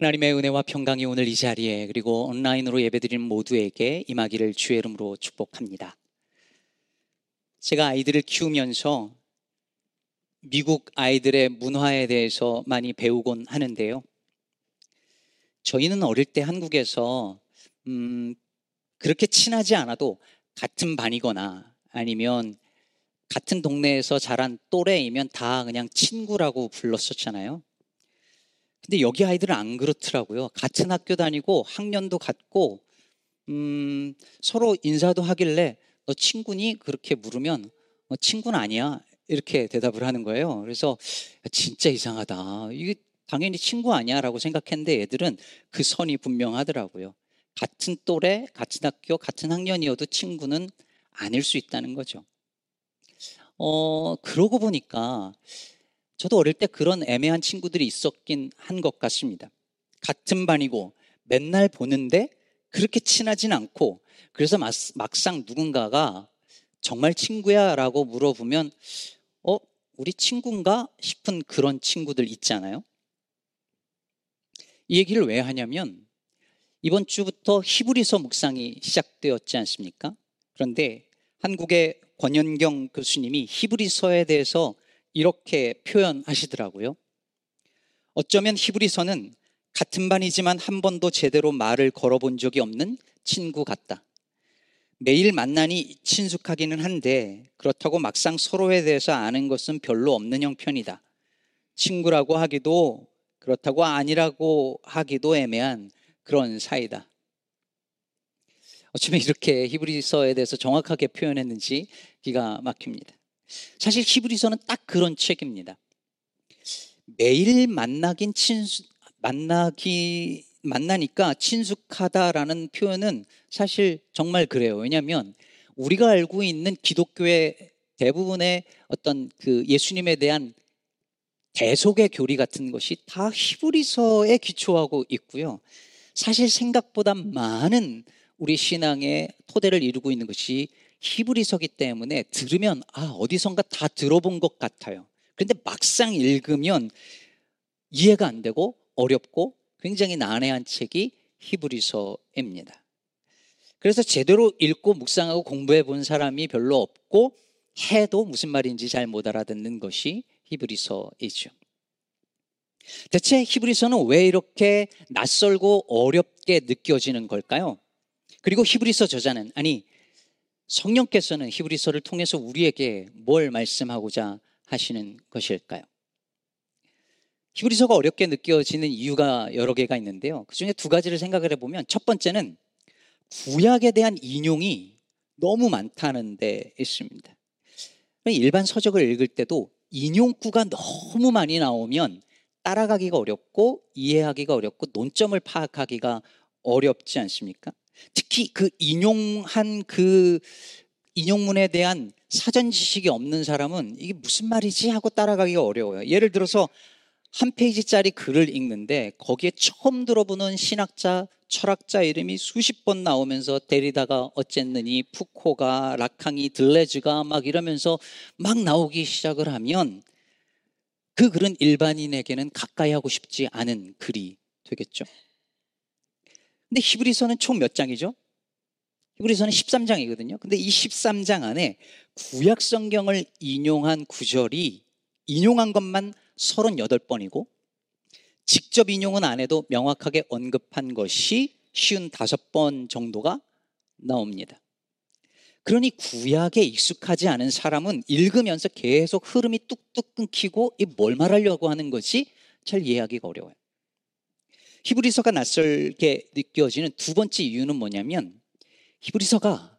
하나님의 은혜와 평강이 오늘 이 자리에 그리고 온라인으로 예배드리는 모두에게 임하기를 주의 이름으로 축복합니다. 제가 아이들을 키우면서 미국 아이들의 문화에 대해서 많이 배우곤 하는데요. 저희는 어릴 때 한국에서 음, 그렇게 친하지 않아도 같은 반이거나 아니면 같은 동네에서 자란 또래이면 다 그냥 친구라고 불렀었잖아요. 근데 여기 아이들은 안 그렇더라고요. 같은 학교 다니고 학년도 같고 음, 서로 인사도 하길래 너 친구니? 그렇게 물으면 어, 친구는 아니야. 이렇게 대답을 하는 거예요. 그래서 진짜 이상하다. 이게 당연히 친구 아니야라고 생각했는데 애들은 그 선이 분명하더라고요. 같은 또래, 같은 학교, 같은 학년이어도 친구는 아닐 수 있다는 거죠. 어, 그러고 보니까 저도 어릴 때 그런 애매한 친구들이 있었긴 한 것 같습니다. 같은 반이고 맨날 보는데 그렇게 친하진 않고 그래서 막상 누군가가 정말 친구야 라고 물어보면 어, 우리 친구인가 싶은 그런 친구들 있잖아요. 이 얘기를 왜 하냐면 이번 주부터 히브리서 묵상이 시작되었지 않습니까? 그런데 한국의 권현경 교수님이 히브리서에 대해서 이렇게 표현하시더라고요. 어쩌면 히브리서는 같은 반이지만 한 번도 제대로 말을 걸어본 적이 없는 친구 같다. 매일 만나니 친숙하기는 한데 그렇다고 막상 서로에 대해서 아는 것은 별로 없는 형편이다. 친구라고 하기도 그렇다고 아니라고 하기도 애매한 그런 사이다. 어쩌면 이렇게 히브리서에 대해서 정확하게 표현했는지 기가 막힙니다. 사실 히브리서는 딱 그런 책입니다. 매일 만나긴 친수, 만나기, 만나니까 친숙하다라는 표현은 사실 정말 그래요. 왜냐하면 우리가 알고 있는 기독교의 대부분의 어떤 그 예수님에 대한 대속의 교리 같은 것이 다 히브리서에 기초하고 있고요. 사실 생각보다 많은 우리 신앙의 토대를 이루고 있는 것이 히브리서기 때문에 들으면 아 어디선가 다 들어본 것 같아요. 그런데 막상 읽으면 이해가 안 되고 어렵고 굉장히 난해한 책이 히브리서입니다. 그래서 제대로 읽고 묵상하고 공부해 본 사람이 별로 없고 해도 무슨 말인지 잘 못 알아듣는 것이 히브리서이죠. 대체 히브리서는 왜 이렇게 낯설고 어렵게 느껴지는 걸까요? 그리고 히브리서 저자는 아니 성령께서는 히브리서를 통해서 우리에게 뭘 말씀하고자 하시는 것일까요? 히브리서가 어렵게 느껴지는 이유가 여러 개가 있는데요. 그 중에 두 가지를 생각을 해보면 첫 번째는 구약에 대한 인용이 너무 많다는 데 있습니다. 일반 서적을 읽을 때도 인용구가 너무 많이 나오면 따라가기가 어렵고 이해하기가 어렵고 논점을 파악하기가 어렵지 않습니까? 특히 그 인용한 그 인용문에 대한 사전 지식이 없는 사람은 이게 무슨 말이지 하고 따라가기가 어려워요. 예를 들어서 한 페이지짜리 글을 읽는데 거기에 처음 들어보는 신학자, 철학자 이름이 수십 번 나오면서 데리다가 어쨌느니 푸코가 라캉이 들레즈가 막 이러면서 막 나오기 시작을 하면 그 글은 일반인에게는 가까이 하고 싶지 않은 글이 되겠죠. 근데 히브리서는 총 몇 장이죠? 히브리서는 13장이거든요. 근데 이 13장 안에 구약 성경을 인용한 구절이 인용한 것만 38번이고 직접 인용은 안 해도 명확하게 언급한 것이 쉬운 다섯 번 정도가 나옵니다. 그러니 구약에 익숙하지 않은 사람은 읽으면서 계속 흐름이 뚝뚝 끊기고 이 뭘 말하려고 하는 것이 잘 이해하기가 어려워요. 히브리서가 낯설게 느껴지는 두 번째 이유는 뭐냐면 히브리서가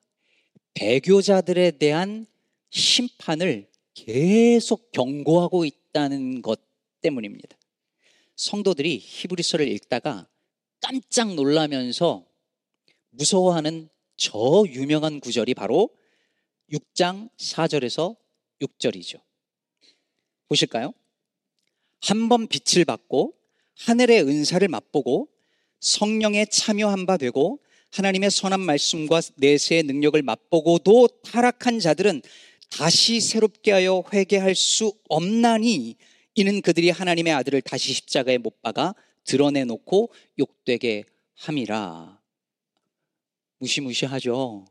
배교자들에 대한 심판을 계속 경고하고 있다는 것 때문입니다. 성도들이 히브리서를 읽다가 깜짝 놀라면서 무서워하는 저 유명한 구절이 바로 6장 4절에서 6절이죠. 보실까요? 한 번 빛을 받고 하늘의 은사를 맛보고 성령에 참여한 바 되고 하나님의 선한 말씀과 내세의 능력을 맛보고도 타락한 자들은 다시 새롭게 하여 회개할 수 없나니 이는 그들이 하나님의 아들을 다시 십자가에 못 박아 드러내 놓고 욕되게 함이라. 무시무시하죠.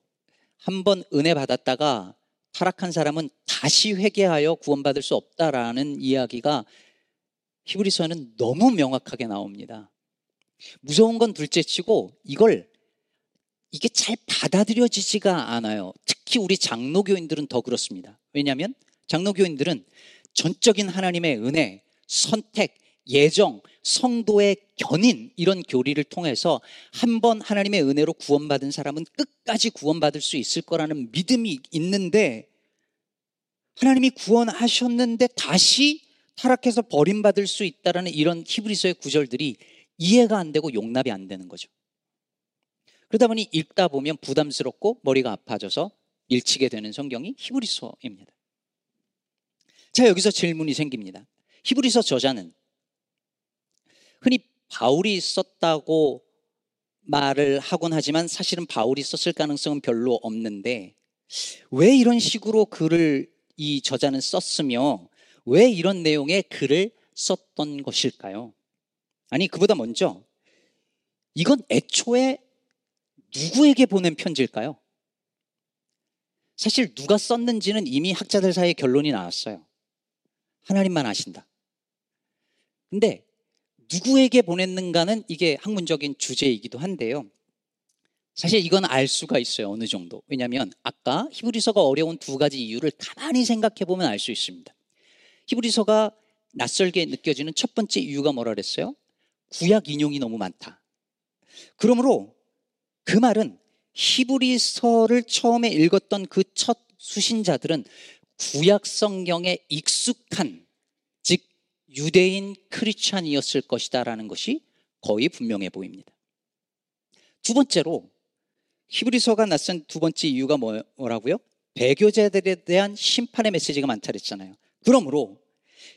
한 번 은혜 받았다가 타락한 사람은 다시 회개하여 구원받을 수 없다라는 이야기가 히브리서는 너무 명확하게 나옵니다. 무서운 건 둘째치고 이걸 이게 잘 받아들여지지가 않아요. 특히 우리 장로교인들은 더 그렇습니다. 왜냐하면 장로교인들은 전적인 하나님의 은혜, 선택, 예정, 성도의 견인 이런 교리를 통해서 한 번 하나님의 은혜로 구원받은 사람은 끝까지 구원받을 수 있을 거라는 믿음이 있는데 하나님이 구원하셨는데 다시 타락해서 버림받을 수 있다라는 이런 히브리서의 구절들이 이해가 안 되고 용납이 안 되는 거죠. 그러다 보니 읽다 보면 부담스럽고 머리가 아파져서 읽히게 되는 성경이 히브리서입니다. 자, 여기서 질문이 생깁니다. 히브리서 저자는 흔히 바울이 썼다고 말을 하곤 하지만 사실은 바울이 썼을 가능성은 별로 없는데 왜 이런 식으로 글을 이 저자는 썼으며 왜 이런 내용의 글을 썼던 것일까요? 아니, 그보다 먼저 이건 애초에 누구에게 보낸 편지일까요? 사실 누가 썼는지는 이미 학자들 사이에 결론이 나왔어요. 하나님만 아신다. 근데 누구에게 보냈는가는 이게 학문적인 주제이기도 한데요. 사실 이건 알 수가 있어요. 어느 정도. 왜냐하면 아까 히브리서가 어려운 두 가지 이유를 가만히 생각해 보면 알 수 있습니다. 히브리서가 낯설게 느껴지는 첫 번째 이유가 뭐라 그랬어요? 구약 인용이 너무 많다. 그러므로 그 말은 히브리서를 처음에 읽었던 그 첫 수신자들은 구약 성경에 익숙한 즉 유대인 크리스찬이었을 것이다라는 것이 거의 분명해 보입니다. 두 번째로 히브리서가 낯선 두 번째 이유가 뭐, 뭐라고요? 배교자들에 대한 심판의 메시지가 많다 그랬잖아요. 그러므로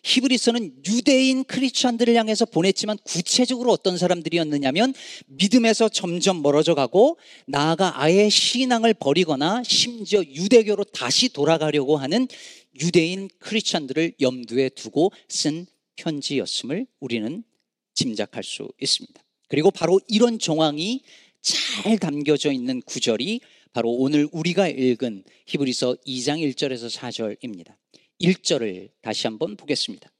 히브리서는 유대인 크리스천들을 향해서 보냈지만 구체적으로 어떤 사람들이었느냐면 믿음에서 점점 멀어져 가고 나아가 아예 신앙을 버리거나 심지어 유대교로 다시 돌아가려고 하는 유대인 크리스천들을 염두에 두고 쓴 편지였음을 우리는 짐작할 수 있습니다. 그리고 바로 이런 정황이 잘 담겨져 있는 구절이 바로 오늘 우리가 읽은 히브리서 2장 1절에서 4절입니다. 1절을 다시 한번 보겠습니다.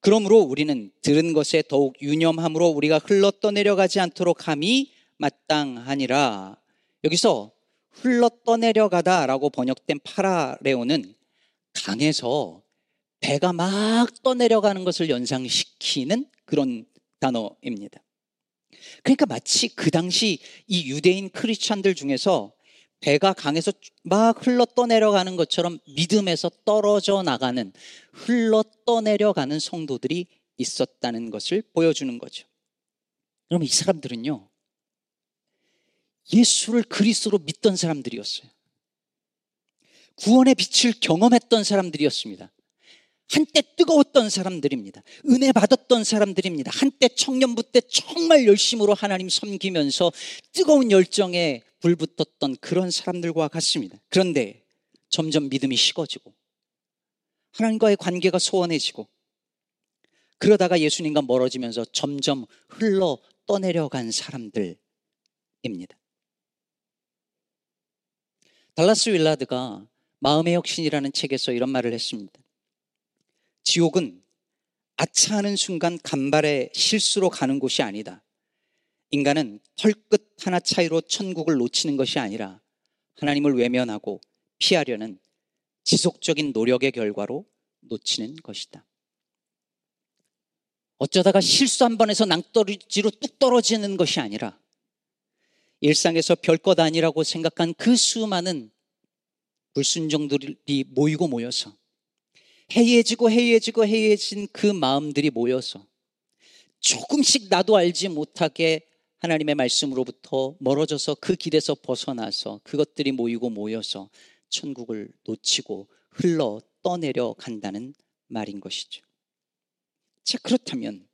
그러므로 우리는 들은 것에 더욱 유념함으로 우리가 흘러 떠내려가지 않도록 함이 마땅하니라. 여기서 흘러 떠내려가다라고 번역된 파라레오는 강에서 배가 막 떠내려가는 것을 연상시키는 그런 단어입니다. 그러니까 마치 그 당시 이 유대인 크리스찬들 중에서 배가 강에서 막 흘러 떠내려가는 것처럼 믿음에서 떨어져 나가는 흘러 떠내려가는 성도들이 있었다는 것을 보여주는 거죠. 그럼 이 사람들은요, 예수를 그리스도로 믿던 사람들이었어요. 구원의 빛을 경험했던 사람들이었습니다. 한때 뜨거웠던 사람들입니다. 은혜 받았던 사람들입니다. 한때 청년부 때 정말 열심으로 하나님 섬기면서 뜨거운 열정에 불붙었던 그런 사람들과 같습니다. 그런데 점점 믿음이 식어지고 하나님과의 관계가 소원해지고 그러다가 예수님과 멀어지면서 점점 흘러 떠내려간 사람들입니다. 달라스 윌라드가 마음의 혁신이라는 책에서 이런 말을 했습니다. 지옥은 아차하는 순간 간발의 실수로 가는 곳이 아니다. 인간은 털끝 하나 차이로 천국을 놓치는 것이 아니라 하나님을 외면하고 피하려는 지속적인 노력의 결과로 놓치는 것이다. 어쩌다가 실수 한 번에서 낭떠러지로 뚝 떨어지는 것이 아니라 일상에서 별것 아니라고 생각한 그 수많은 불순종들이 모이고 모여서 해이해지고 해이해지고 해이해진 그 마음들이 모여서 조금씩 나도 알지 못하게 하나님의 말씀으로부터 멀어져서 그 길에서 벗어나서 그것들이 모이고 모여서 천국을 놓치고 흘러 떠내려 간다는 말인 것이죠. 자, 그렇다면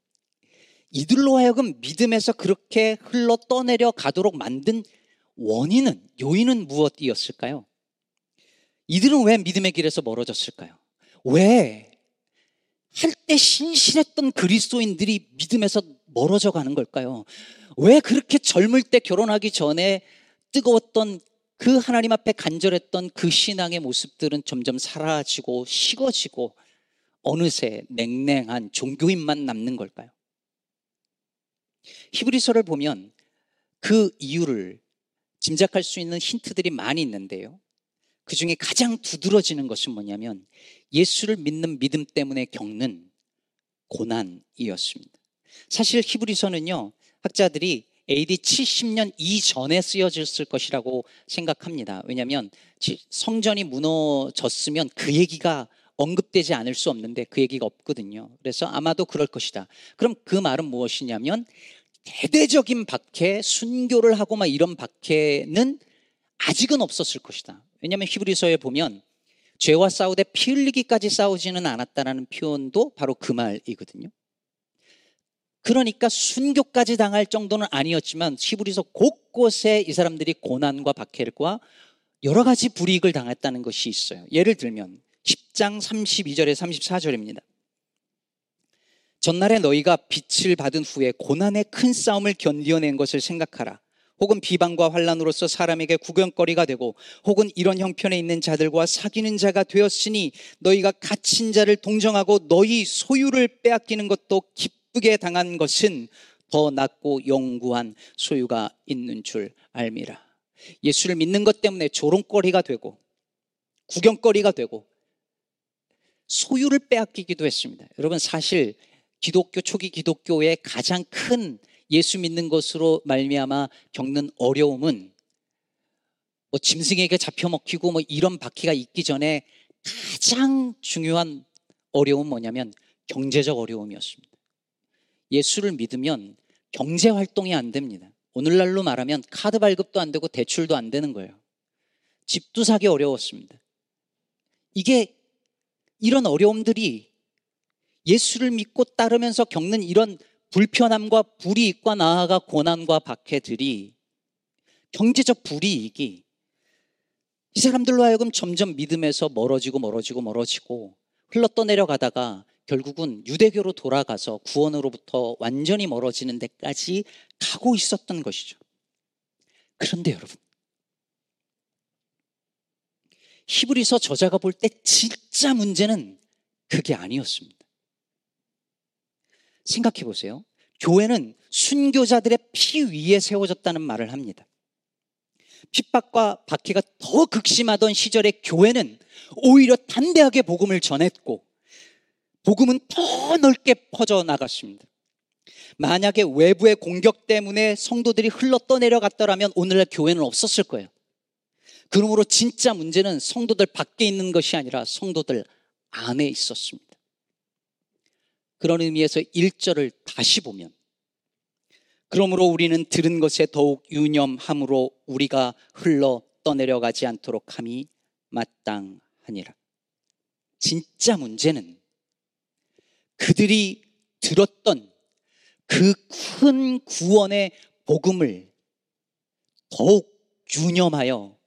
이들로 하여금 믿음에서 그렇게 흘러 떠내려 가도록 만든 원인은, 요인은 무엇이었을까요? 이들은 왜 믿음의 길에서 멀어졌을까요? 왜할때 신실했던 그리스도인들이 믿음에서 멀어져 가는 걸까요? 왜 그렇게 젊을 때 결혼하기 전에 뜨거웠던 그 하나님 앞에 간절했던 그 신앙의 모습들은 점점 사라지고 식어지고 어느새 냉랭한 종교인만 남는 걸까요? 히브리서를 보면 그 이유를 짐작할 수 있는 힌트들이 많이 있는데요. 그 중에 가장 두드러지는 것은 뭐냐면 예수를 믿는 믿음 때문에 겪는 고난이었습니다. 사실 히브리서는요, 학자들이 AD 70년 이전에 쓰여졌을 것이라고 생각합니다. 왜냐하면 성전이 무너졌으면 그 얘기가 언급되지 않을 수 없는데 그 얘기가 없거든요. 그래서 아마도 그럴 것이다. 그럼 그 말은 무엇이냐면 대대적인 박해, 순교를 하고 막 이런 박해는 아직은 없었을 것이다. 왜냐하면 히브리서에 보면 죄와 싸우되 피 흘리기까지 싸우지는 않았다라는 표현도 바로 그 말이거든요. 그러니까 순교까지 당할 정도는 아니었지만 히브리서 곳곳에 이 사람들이 고난과 박해과 여러 가지 불이익을 당했다는 것이 있어요. 예를 들면 10장 32절에 34절입니다. 전날에 너희가 빛을 받은 후에 고난의 큰 싸움을 견디어낸 것을 생각하라. 혹은 비방과 환란으로서 사람에게 구경거리가 되고 혹은 이런 형편에 있는 자들과 사귀는 자가 되었으니 너희가 갇힌 자를 동정하고 너희 소유를 빼앗기는 것도 기쁘게 당한 것은 더 낫고 영구한 소유가 있는 줄 알미라. 예수를 믿는 것 때문에 조롱거리가 되고 구경거리가 되고 소유를 빼앗기기도 했습니다. 여러분 사실 기독교 초기 기독교의 가장 큰 예수 믿는 것으로 말미암아 겪는 어려움은 뭐 짐승에게 잡혀 먹히고 뭐 이런 바퀴가 있기 전에 가장 중요한 어려움은 뭐냐면 경제적 어려움이었습니다. 예수를 믿으면 경제 활동이 안 됩니다. 오늘날로 말하면 카드 발급도 안 되고 대출도 안 되는 거예요. 집도 사기 어려웠습니다. 이게 이런 어려움들이 예수를 믿고 따르면서 겪는 이런 불편함과 불이익과 나아가 고난과 박해들이 경제적 불이익이 이 사람들로 하여금 점점 믿음에서 멀어지고 멀어지고 멀어지고 흘러떠내려가다가 결국은 유대교로 돌아가서 구원으로부터 완전히 멀어지는 데까지 가고 있었던 것이죠. 그런데 여러분, 히브리서 저자가 볼 때 진짜 문제는 그게 아니었습니다. 생각해 보세요. 교회는 순교자들의 피 위에 세워졌다는 말을 합니다. 핍박과 박해가 더 극심하던 시절에 교회는 오히려 담대하게 복음을 전했고 복음은 더 넓게 퍼져 나갔습니다. 만약에 외부의 공격 때문에 성도들이 흘러 떠내려갔더라면 오늘날 교회는 없었을 거예요. 그러므로 진짜 문제는 성도들 밖에 있는 것이 아니라 성도들 안에 있었습니다. 그런 의미에서 1절을 다시 보면 그러므로 우리는 들은 것에 더욱 유념함으로 우리가 흘러 떠내려가지 않도록 함이 마땅하니라. 진짜 문제는 그들이 들었던 그 큰 구원의 복음을 더욱 유념하여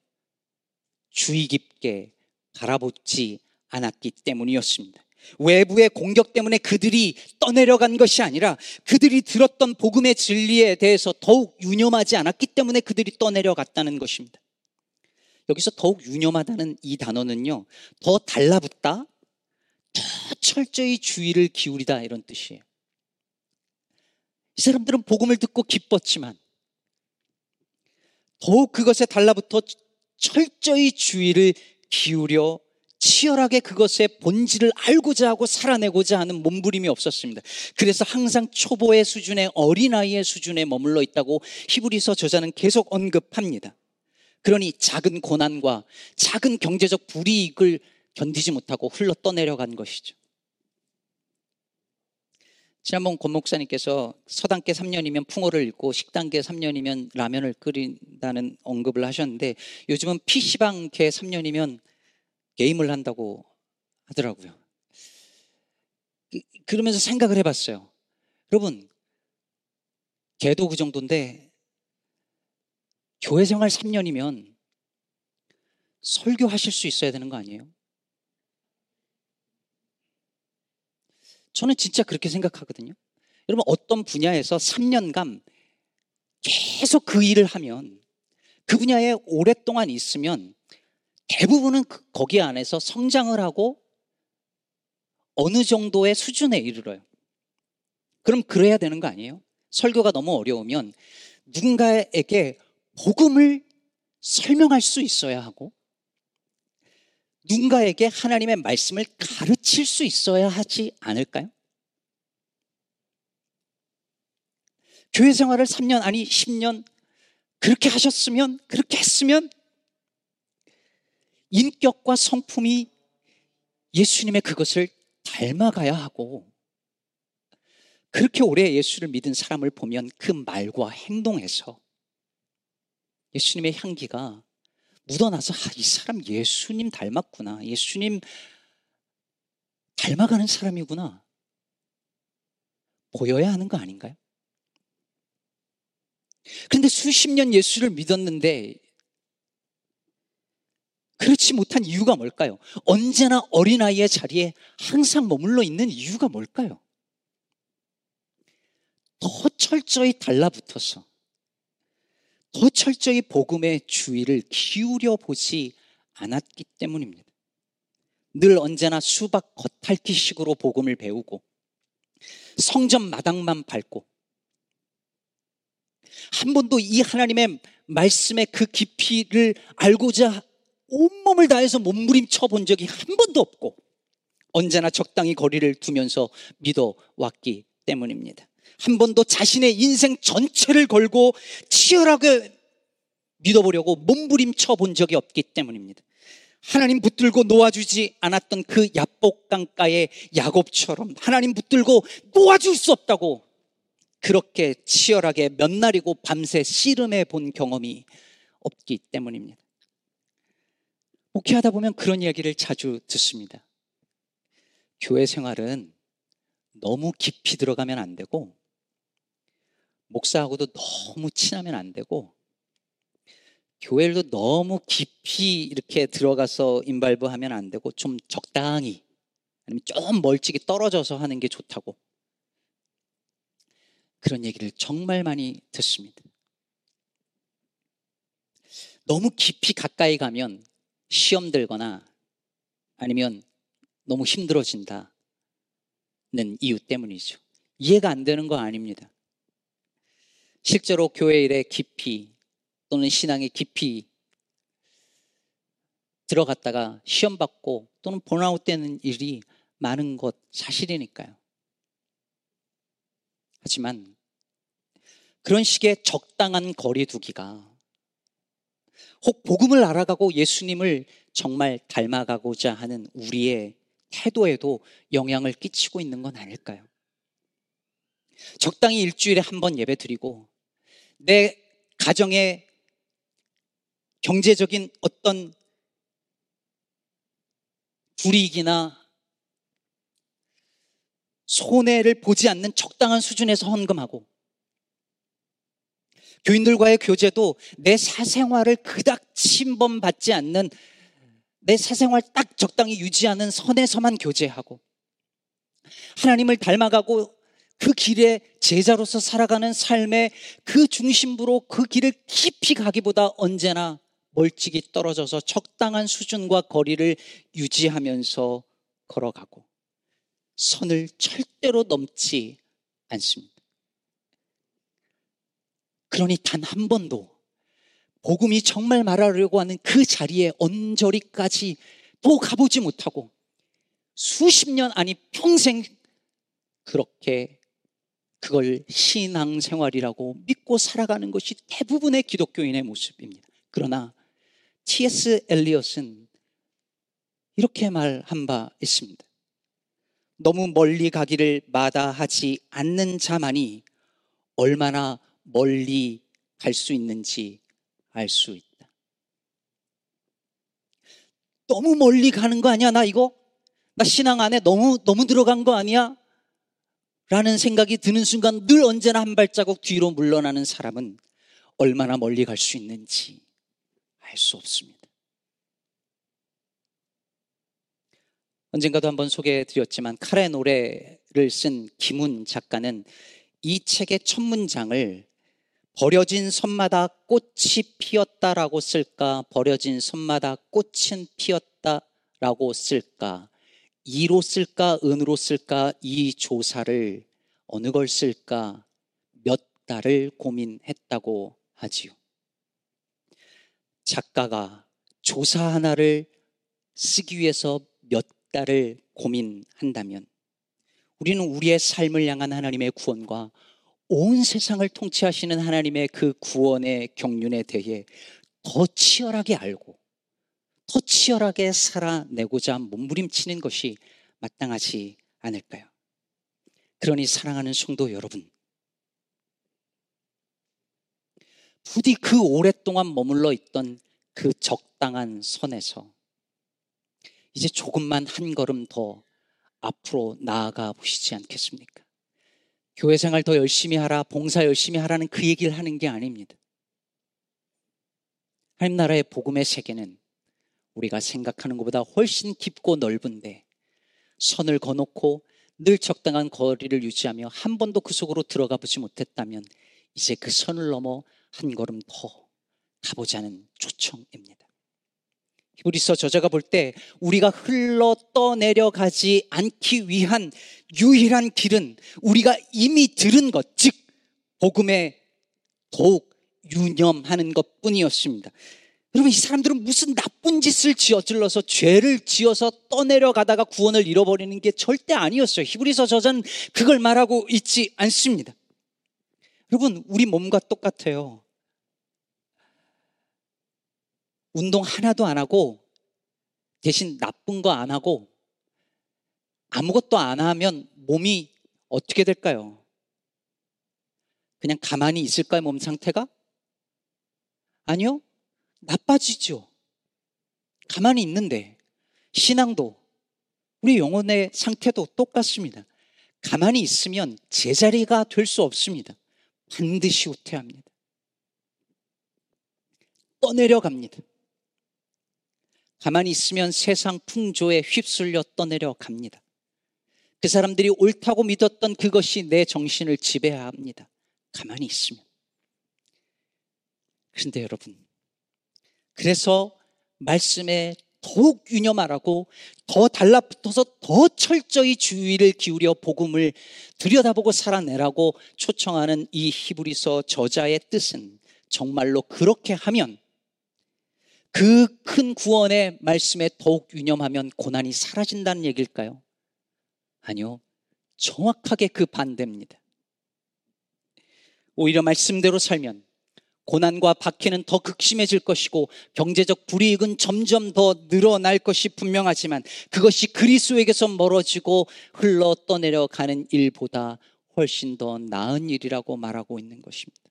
주의 깊게 바라보지 않았기 때문이었습니다. 외부의 공격 때문에 그들이 떠내려간 것이 아니라 그들이 들었던 복음의 진리에 대해서 더욱 유념하지 않았기 때문에 그들이 떠내려갔다는 것입니다. 여기서 더욱 유념하다는 이 단어는요, 더 달라붙다, 더 철저히 주의를 기울이다 이런 뜻이에요. 이 사람들은 복음을 듣고 기뻤지만 더욱 그것에 달라붙어 철저히 주의를 기울여 치열하게 그것의 본질을 알고자 하고 살아내고자 하는 몸부림이 없었습니다. 그래서 항상 초보의 수준의 어린아이의 수준에 머물러 있다고 히브리서 저자는 계속 언급합니다. 그러니 작은 고난과 작은 경제적 불이익을 견디지 못하고 흘러 떠내려간 것이죠. 지난번 권 목사님께서 서당계 3년이면 풍어를 읽고 식당계 3년이면 라면을 끓인다는 언급을 하셨는데 요즘은 PC방계 3년이면 게임을 한다고 하더라고요. 그러면서 생각을 해봤어요. 여러분, 걔도 그 정도인데, 교회 생활 3년이면 설교하실 수 있어야 되는 거 아니에요? 저는 진짜 그렇게 생각하거든요. 여러분, 어떤 분야에서 3년간 계속 그 일을 하면 그 분야에 오랫동안 있으면 대부분은 그, 거기 안에서 성장을 하고 어느 정도의 수준에 이르러요. 그럼 그래야 되는 거 아니에요? 설교가 너무 어려우면 누군가에게 복음을 설명할 수 있어야 하고 누군가에게 하나님의 말씀을 가르칠 수 있어야 하지 않을까요? 교회 생활을 3년 아니 10년 그렇게 하셨으면 그렇게 했으면 인격과 성품이 예수님의 그것을 닮아가야 하고 그렇게 오래 예수를 믿은 사람을 보면 그 말과 행동에서 예수님의 향기가 묻어나서 아, 이 사람 예수님 닮았구나. 예수님 닮아가는 사람이구나. 보여야 하는 거 아닌가요? 그런데 수십 년 예수를 믿었는데 그렇지 못한 이유가 뭘까요? 언제나 어린아이의 자리에 항상 머물러 있는 이유가 뭘까요? 더 철저히 달라붙어서 더 철저히 복음의 주의를 기울여 보지 않았기 때문입니다. 늘 언제나 수박 겉핥기식으로 복음을 배우고 성전 마당만 밟고 한 번도 이 하나님의 말씀의 그 깊이를 알고자 온몸을 다해서 몸부림쳐 본 적이 한 번도 없고 언제나 적당히 거리를 두면서 믿어 왔기 때문입니다. 한 번도 자신의 인생 전체를 걸고 치열하게 믿어보려고 몸부림쳐 본 적이 없기 때문입니다. 하나님 붙들고 놓아주지 않았던 그 야복강가의 야곱처럼 하나님 붙들고 놓아줄 수 없다고 그렇게 치열하게 몇 날이고 밤새 씨름해 본 경험이 없기 때문입니다. 목회하다 보면 그런 이야기를 자주 듣습니다. 교회 생활은 너무 깊이 들어가면 안 되고 목사하고도 너무 친하면 안 되고 교회를 너무 깊이 이렇게 들어가서 인발부하면 안 되고 좀 적당히 아니면 좀 멀찍이 떨어져서 하는 게 좋다고 그런 얘기를 정말 많이 듣습니다. 너무 깊이 가까이 가면 시험 들거나 아니면 너무 힘들어진다는 이유 때문이죠. 이해가 안 되는 거 아닙니다. 실제로 교회 일에 깊이 또는 신앙에 깊이 들어갔다가 시험 받고 또는 번아웃 되는 일이 많은 것 사실이니까요. 하지만 그런 식의 적당한 거리 두기가 혹 복음을 알아가고 예수님을 정말 닮아가고자 하는 우리의 태도에도 영향을 끼치고 있는 건 아닐까요? 적당히 일주일에 한 번 예배 드리고 내 가정의 경제적인 어떤 불이익이나 손해를 보지 않는 적당한 수준에서 헌금하고 교인들과의 교제도 내 사생활을 그닥 침범받지 않는 내 사생활 딱 적당히 유지하는 선에서만 교제하고 하나님을 닮아가고 그 길에 제자로서 살아가는 삶의 그 중심부로 그 길을 깊이 가기보다 언제나 멀찍이 떨어져서 적당한 수준과 거리를 유지하면서 걸어가고 선을 절대로 넘지 않습니다. 그러니 단 한 번도 복음이 정말 말하려고 하는 그 자리에 언저리까지 또 가보지 못하고 수십 년 아니 평생 그렇게 그걸 신앙생활이라고 믿고 살아가는 것이 대부분의 기독교인의 모습입니다. 그러나 T.S. 엘리엇은 이렇게 말한 바 있습니다. 너무 멀리 가기를 마다하지 않는 자만이 얼마나 멀리 갈 수 있는지 알 수 있다. 너무 멀리 가는 거 아니야? 나 이거? 나 신앙 안에 너무, 너무 들어간 거 아니야? 라는 생각이 드는 순간 늘 언제나 한 발자국 뒤로 물러나는 사람은 얼마나 멀리 갈 수 있는지 알 수 없습니다. 언젠가도 한번 소개해 드렸지만 칼의 노래를 쓴 김훈 작가는 이 책의 첫 문장을 버려진 섬마다 꽃이 피었다라고 쓸까, 버려진 섬마다 꽃은 피었다라고 쓸까, 이로 쓸까, 은으로 쓸까, 이 조사를 어느 걸 쓸까? 몇 달을 고민했다고 하지요. 작가가 조사 하나를 쓰기 위해서 몇 달을 고민한다면 우리는 우리의 삶을 향한 하나님의 구원과 온 세상을 통치하시는 하나님의 그 구원의 경륜에 대해 더 치열하게 알고 더 치열하게 살아내고자 몸부림치는 것이 마땅하지 않을까요? 그러니 사랑하는 성도 여러분, 부디 그 오랫동안 머물러 있던 그 적당한 선에서 이제 조금만 한 걸음 더 앞으로 나아가 보시지 않겠습니까? 교회 생활 더 열심히 하라, 봉사 열심히 하라는 그 얘기를 하는 게 아닙니다. 하나님 나라의 복음의 세계는 우리가 생각하는 것보다 훨씬 깊고 넓은데 선을 거놓고 늘 적당한 거리를 유지하며 한 번도 그 속으로 들어가 보지 못했다면 이제 그 선을 넘어 한 걸음 더 가보자는 초청입니다. 히브리서 저자가 볼 때 우리가 흘러 떠내려가지 않기 위한 유일한 길은 우리가 이미 들은 것, 즉 복음에 더욱 유념하는 것 뿐이었습니다. 여러분 이 사람들은 무슨 나쁜 짓을 지어질러서 죄를 지어서 떠내려가다가 구원을 잃어버리는 게 절대 아니었어요. 히브리서 저자는 그걸 말하고 있지 않습니다. 여러분 우리 몸과 똑같아요. 운동 하나도 안 하고 대신 나쁜 거 안 하고 아무것도 안 하면 몸이 어떻게 될까요? 그냥 가만히 있을까요, 몸 상태가? 아니요. 나빠지죠. 가만히 있는데 신앙도 우리 영혼의 상태도 똑같습니다. 가만히 있으면 제자리가 될 수 없습니다. 반드시 후퇴합니다. 떠내려 갑니다. 가만히 있으면 세상 풍조에 휩쓸려 떠내려 갑니다. 그 사람들이 옳다고 믿었던 그것이 내 정신을 지배합니다. 가만히 있으면. 그런데 여러분, 그래서 말씀에 더욱 유념하라고 더 달라붙어서 더 철저히 주의를 기울여 복음을 들여다보고 살아내라고 초청하는 이 히브리서 저자의 뜻은 정말로 그렇게 하면 그 큰 구원의 말씀에 더욱 유념하면 고난이 사라진다는 얘기일까요? 아니요. 정확하게 그 반대입니다. 오히려 말씀대로 살면 고난과 박해는 더 극심해질 것이고 경제적 불이익은 점점 더 늘어날 것이 분명하지만 그것이 그리스도에게서 멀어지고 흘러 떠내려 가는 일보다 훨씬 더 나은 일이라고 말하고 있는 것입니다.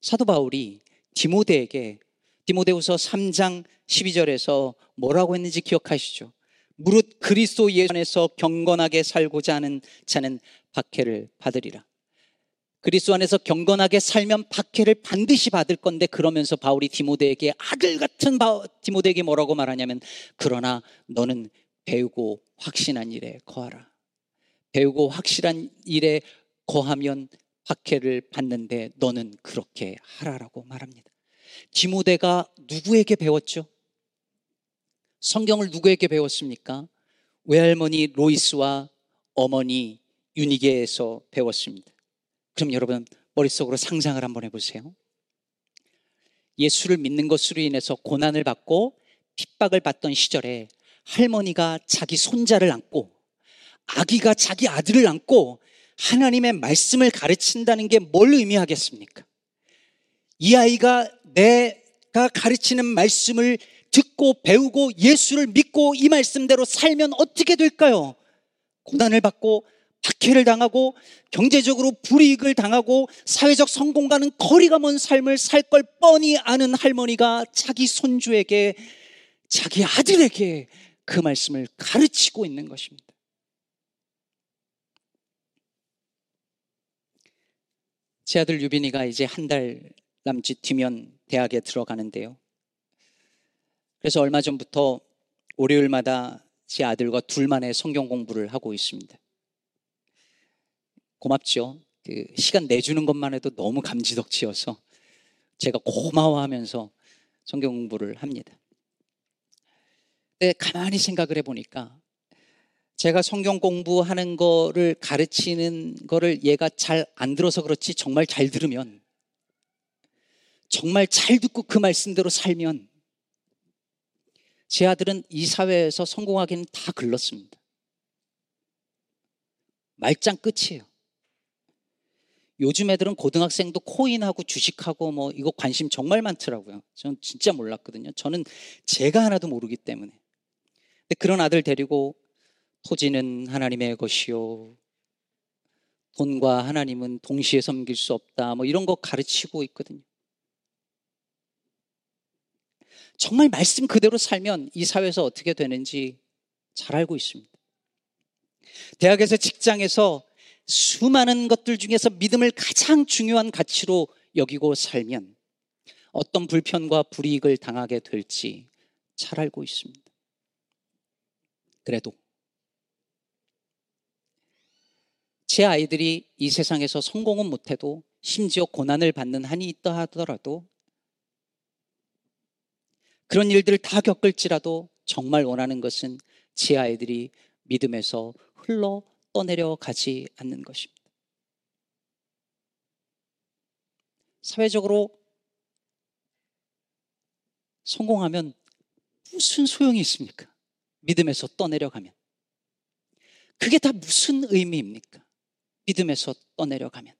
사도 바울이 디모데에게 디모데후서 3장 12절에서 뭐라고 했는지 기억하시죠? 무릇 그리스도 예수 안에서 경건하게 살고자 하는 자는 박해를 받으리라. 그리스도 안에서 경건하게 살면 박해를 반드시 받을 건데 그러면서 바울이 디모데에게 아들 같은 디모데에게 뭐라고 말하냐면 그러나 너는 배우고 확신한 일에 거하라. 배우고 확실한 일에 거하면 박해를 받는데 너는 그렇게 하라라고 말합니다. 디모데가 누구에게 배웠죠? 성경을 누구에게 배웠습니까? 외할머니 로이스와 어머니 유니게에서 배웠습니다. 그럼 여러분 머릿속으로 상상을 한번 해보세요. 예수를 믿는 것으로 인해서 고난을 받고 핍박을 받던 시절에 할머니가 자기 손자를 안고 아기가 자기 아들을 안고 하나님의 말씀을 가르친다는 게 뭘 의미하겠습니까? 이 아이가 내가 가르치는 말씀을 듣고 배우고 예수를 믿고 이 말씀대로 살면 어떻게 될까요? 고난을 받고 박해를 당하고 경제적으로 불이익을 당하고 사회적 성공과는 거리가 먼 삶을 살 걸 뻔히 아는 할머니가 자기 손주에게 자기 아들에게 그 말씀을 가르치고 있는 것입니다. 제 아들 유빈이가 이제 한 달 남짓 뒤면 대학에 들어가는데요. 그래서 얼마 전부터 월요일마다 제 아들과 둘만의 성경 공부를 하고 있습니다. 고맙죠. 그 시간 내주는 것만 해도 너무 감지덕지여서 제가 고마워하면서 성경 공부를 합니다. 근데 가만히 생각을 해보니까 제가 성경 공부하는 거를 가르치는 거를 얘가 잘 안 들어서 그렇지 정말 잘 들으면 정말 잘 듣고 그 말씀대로 살면 제 아들은 이 사회에서 성공하기는 다 글렀습니다. 말짱 끝이에요. 요즘 애들은 고등학생도 코인하고 주식하고 뭐 이거 관심 정말 많더라고요. 저는 진짜 몰랐거든요. 저는 제가 하나도 모르기 때문에. 근데 그런 아들 데리고 토지는 하나님의 것이요. 돈과 하나님은 동시에 섬길 수 없다. 뭐 이런 거 가르치고 있거든요. 정말 말씀 그대로 살면 이 사회에서 어떻게 되는지 잘 알고 있습니다. 대학에서 직장에서 수많은 것들 중에서 믿음을 가장 중요한 가치로 여기고 살면 어떤 불편과 불이익을 당하게 될지 잘 알고 있습니다. 그래도 제 아이들이 이 세상에서 성공은 못해도 심지어 고난을 받는 한이 있다 하더라도 그런 일들을 다 겪을지라도 정말 원하는 것은 제 아이들이 믿음에서 흘러 떠내려 가지 않는 것입니다. 사회적으로 성공하면 무슨 소용이 있습니까? 믿음에서 떠내려가면. 그게 다 무슨 의미입니까? 믿음에서 떠내려가면.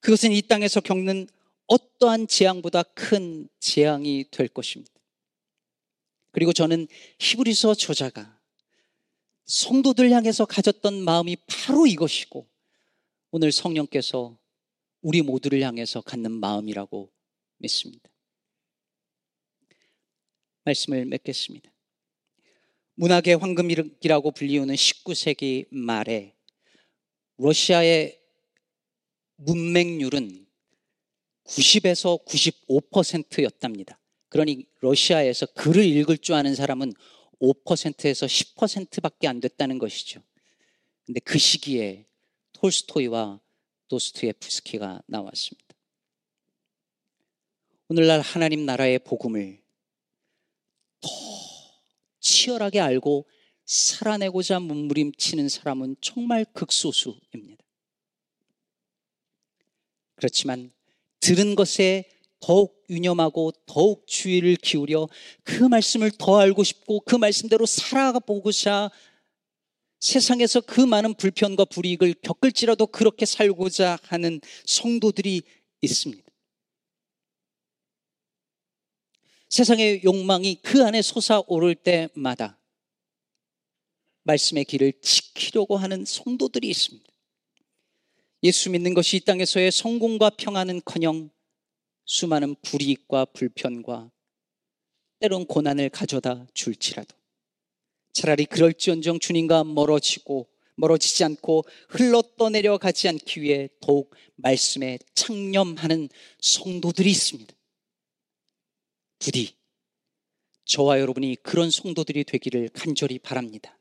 그것은 이 땅에서 겪는 어떠한 재앙보다 큰 재앙이 될 것입니다. 그리고 저는 히브리서 저자가 성도들 향해서 가졌던 마음이 바로 이것이고 오늘 성령께서 우리 모두를 향해서 갖는 마음이라고 믿습니다. 말씀을 맺겠습니다. 문학의 황금이라고 불리우는 19세기 말에 러시아의 문맹률은 90에서 95%였답니다. 그러니 러시아에서 글을 읽을 줄 아는 사람은 5%에서 10%밖에 안 됐다는 것이죠. 근데 그 시기에 톨스토이와 도스토예프스키가 나왔습니다. 오늘날 하나님 나라의 복음을 더 치열하게 알고 살아내고자 몸부림치는 사람은 정말 극소수입니다. 그렇지만 들은 것에 더욱 유념하고 더욱 주의를 기울여 그 말씀을 더 알고 싶고 그 말씀대로 살아보고자 세상에서 그 많은 불편과 불이익을 겪을지라도 그렇게 살고자 하는 성도들이 있습니다. 세상의 욕망이 그 안에 솟아오를 때마다 말씀의 길을 지키려고 하는 성도들이 있습니다. 예수 믿는 것이 이 땅에서의 성공과 평안은 커녕 수많은 불이익과 불편과 때론 고난을 가져다 줄지라도 차라리 그럴지언정 주님과 멀어지고 멀어지지 않고 흘러 떠내려 가지 않기 위해 더욱 말씀에 창념하는 성도들이 있습니다. 부디 저와 여러분이 그런 성도들이 되기를 간절히 바랍니다.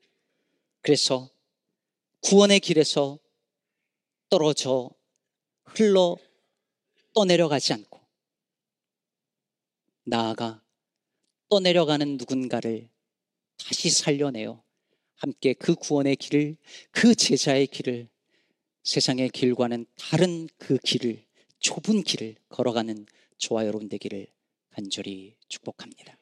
그래서 구원의 길에서 떨어져 흘러 떠내려가지 않고 나아가 떠내려가는 누군가를 다시 살려내어 함께 그 구원의 길을, 그 제자의 길을, 세상의 길과는 다른 그 길을, 좁은 길을 걸어가는 저와 여러분 되기를 간절히 축복합니다.